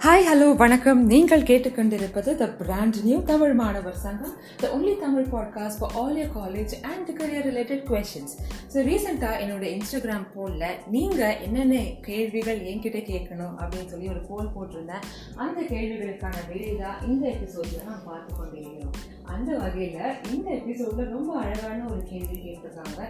Hi hello வணக்கம். நீங்கள் கேட்டுக்கொண்டிருப்பது the brand new Tamil Manavar Sangam the only Tamil podcast for all year college and career related questions so ரீசெண்டாக என்னோட Instagram போலில் நீங்கள் என்னென்ன கேள்விகள் என்கிட்ட கேட்கணும் அப்படின்னு சொல்லி ஒரு போல் போட்டிருந்தேன். அந்த கேள்விகளுக்கான வெளியில் இந்த எபிசோடில் நான் பார்த்து கொண்டிருக்கிறோம் அந்த வகையில் இந்த எபிசோடில் ரொம்ப அழகான ஒரு கேள்வி கேட்டிருக்காங்க.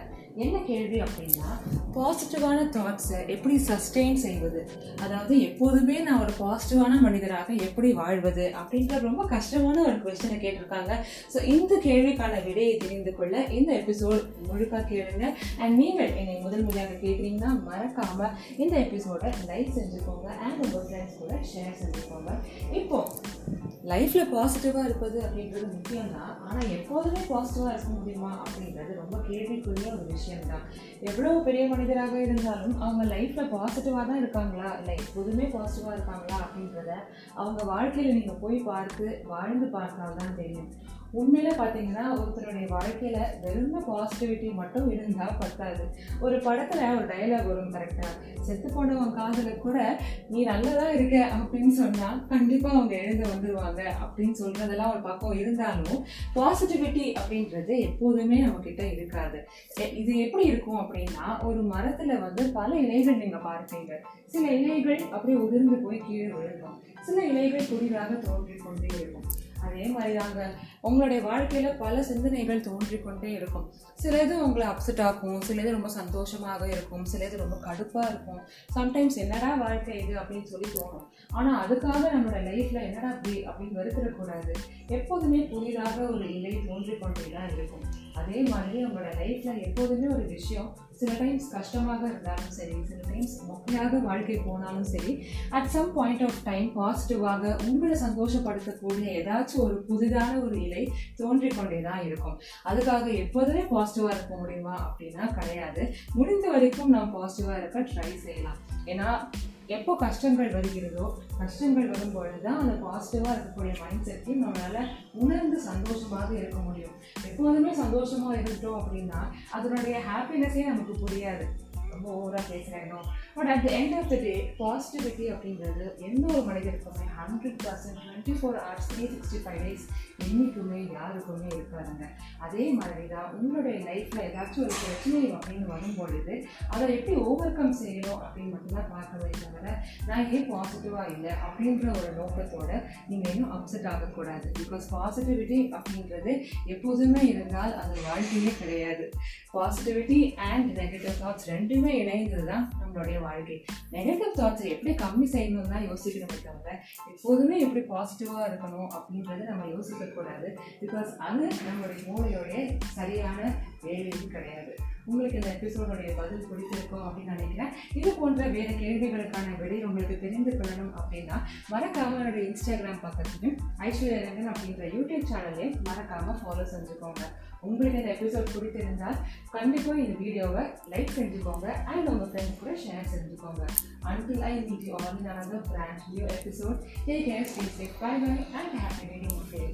என்ன கேள்வி அப்படின்னா பாசிட்டிவான தாட்ஸை எப்படி சஸ்டெயின் செய்வது? அதாவது எப்போதுமே நான் ஒரு பாசிட்டிவான மனிதராக எப்படி வாழ்வது? அப்படின்ற ரொம்ப கஷ்டமான ஒரு கொஸ்டினை கேட்டிருக்காங்க. ஸோ இந்த கேள்விக்கான விடையை தெரிந்து கொள்ள இந்த எபிசோட் முழுக்க கேளுங்க. அண்ட் நீங்கள் என்னை முதல் முறையாக கேட்குறீங்கன்னா மறக்காமல் இந்த எபிசோடை லைக் செஞ்சுக்கோங்க. அண்ட் உங்கள் ஃப்ரெண்ட்ஸ் கூட ஷேர் செஞ்சுக்கோங்க. இப்போ லைஃப்பில் பாசிட்டிவாக இருப்பது அப்படின்றது முக்கியம் தான் ஆனால் எப்போதுமே பாசிட்டிவாக இருக்க முடியுமா அப்படின்றது ரொம்ப கேள்விக்குரிய ஒரு விஷயம் தான் எவ்வளோ பெரிய மனிதராக இருந்தாலும் அவங்க லைஃப்பில் பாசிட்டிவாக தான் இருக்காங்களா? இல்லை எப்போதுமே பாசிட்டிவாக இருக்காங்களா அப்படின்றத அவங்க வாழ்க்கையில் நீங்கள் போய் பார்த்து வாழ்ந்து பார்த்தால்தான் தெரியும். உண்மையில் பார்த்தீங்கன்னா ஒருத்தருடைய வாழ்க்கையில் வெறும் பாசிட்டிவிட்டி மட்டும் இருந்தால் பத்தாது. ஒரு படத்தில் ஒரு டைலாக் வரும் கரெக்டாக செத்து போனவன் காதில் கூட நீ நல்லதாக இருக்க அப்படின்னு சொன்னால் கண்டிப்பாக அவங்க எழுந்து வந்துடுவாங்க அப்படின்னு சொல்கிறதெல்லாம் ஒரு பக்கம் இருந்தாலும் பாசிட்டிவிட்டி அப்படின்றது எப்போதுமே நம்ம கிட்ட இருக்காது இது எப்படி இருக்கும் அப்படின்னா ஒரு மரத்துல வந்து பல இலைகள் நீங்க பார்ப்பீங்க. சில இலைகள் அப்படியே உதிர்ந்து போய் கீழே விழுகும். சில இலைகள் புதிதாக தோன்றி கொண்டே இருக்கும். அதே மாதிரி தாங்க உங்களுடைய வாழ்க்கையில் பல சிந்தனைகள் தோன்றிக்கொண்டே இருக்கும். இருக்கும் சிலது உங்களை அப்செட் ஆகும் சிலது ரொம்ப சந்தோஷமாக இருக்கும் சில இது ரொம்ப கடுப்பாக இருக்கும். சம்டைம்ஸ் என்னடா வாழ்க்கை இது அப்படின்னு சொல்லி தோணும். ஆனால் அதுக்காக நம்மளோட லைஃப்பில் என்னடா இப்படி அப்படின்னு வருத்தரக்கூடாது எப்போதுமே புதிதாக ஒரு இலை தோன்றிக்கொண்டே தான் இருக்கும். அதே மாதிரி உங்களோட லைஃப்பில் எப்போதுமே ஒரு விஷயம் சில டைம்ஸ் கஷ்டமாக இருந்தாலும் சரி சில டைம்ஸ் மொக்கையாக வாழ்க்கை போனாலும் சரி at some point of time பாசிட்டிவாக உங்களை சந்தோஷப்படுத்தக்கூடிய ஏதாச்சும் ஒரு புதிதான ஒரு இலை தோன்றி கொண்டே தான் இருக்கும். அதுக்காக எப்போதுமே பாசிட்டிவாக இருக்க முடியுமா அப்படின்னா கிடையாது. முடிந்த வரைக்கும் நான் பாசிட்டிவாக இருக்க ட்ரை செய்யலாம். ஏன்னா எப்போ கஷ்டங்கள் வருகிறதோ கஷ்டங்கள் வரும்பொழுது தான் அந்த பாசிட்டிவாக இருக்கக்கூடிய மைண்ட் செட்டையும் நம்மளால் உணர்ந்து சந்தோஷமாக இருக்க முடியும். எப்போதுமே சந்தோஷமாக இருந்துட்டோம் அப்படின்னா அதனுடைய ஹாப்பினஸே நமக்கு புரியாது. ரொம்ப ஓவராக பேசுகிறேனோ but at the end of the day positivity அப்படின்றது எந்த ஒரு மனிதருக்குமே hundred percent twenty four hours three sixty five days என்றைக்குமே யாருக்குமே இருக்காதுங்க. அதே மாதிரி தான் உங்களுடைய லைஃப்பில் ஏதாச்சும் ஒரு பிரச்சனை அப்படின்னு வரும்பொழுது அதை எப்படி ஓவர் கம் செய்யணும் அப்படின்னு மட்டும்தான் பார்க்கவே தவிர நான் ஏன் பாசிட்டிவாக இல்லை அப்படின்ற ஒரு நோக்கத்தோடு நீங்கள் இன்னும் அப்செட் ஆகக்கூடாது. பிகாஸ் பாசிட்டிவிட்டி அப்படின்றது எப்போதுமே இருந்தால் அது வாழ்க்கையே கிடையாது. பாசிட்டிவிட்டி அண்ட் நெகட்டிவ் தாட்ஸ் ரெண்டுமே இணைந்தது தான் நம்மளுடைய வாழ்க்கை. நெகட்டிவ் தாட்ஸை எப்படி கம்மி செய்யணும் தான் யோசிக்கணும் தவிர எப்போதுமே எப்படி பாசிட்டிவாக இருக்கணும் அப்படின்றத நம்ம யோசிக்கக்கூடாது. பிகாஸ் அது நம்மளுடைய மூளையோடைய சரியான வேலையும் கிடையாது. உங்களுக்கு இந்த எபிசோடோடைய பதில் பிடிச்சிருக்கும் அப்படின்னு நினைக்கிறேன். இது போன்ற வேறு கேள்விகளுக்கான விடை உங்களுக்கு தெரிந்து கொள்ளணும் அப்படின்னா மறக்காம இன்ஸ்டாகிராம் பக்கத்துலையும் ஐஸ்வர்யா ரங்கன் அப்படின்ற யூடியூப் சேனலையும் மறக்காம ஃபாலோ செஞ்சுக்கோங்க. உங்களுக்கு இந்த எபிசோட் பிடித்திருந்தால் கண்டிப்பாக இந்த வீடியோவை லைக் செஞ்சுக்கோங்க. அண்ட் உங்கள் ஃப்ரெண்ட்ஸ் கூட ஷேர் செஞ்சுக்கோங்க. Until I meet you all in another brand new episode. Take care stay safe bye bye and happy reading okay?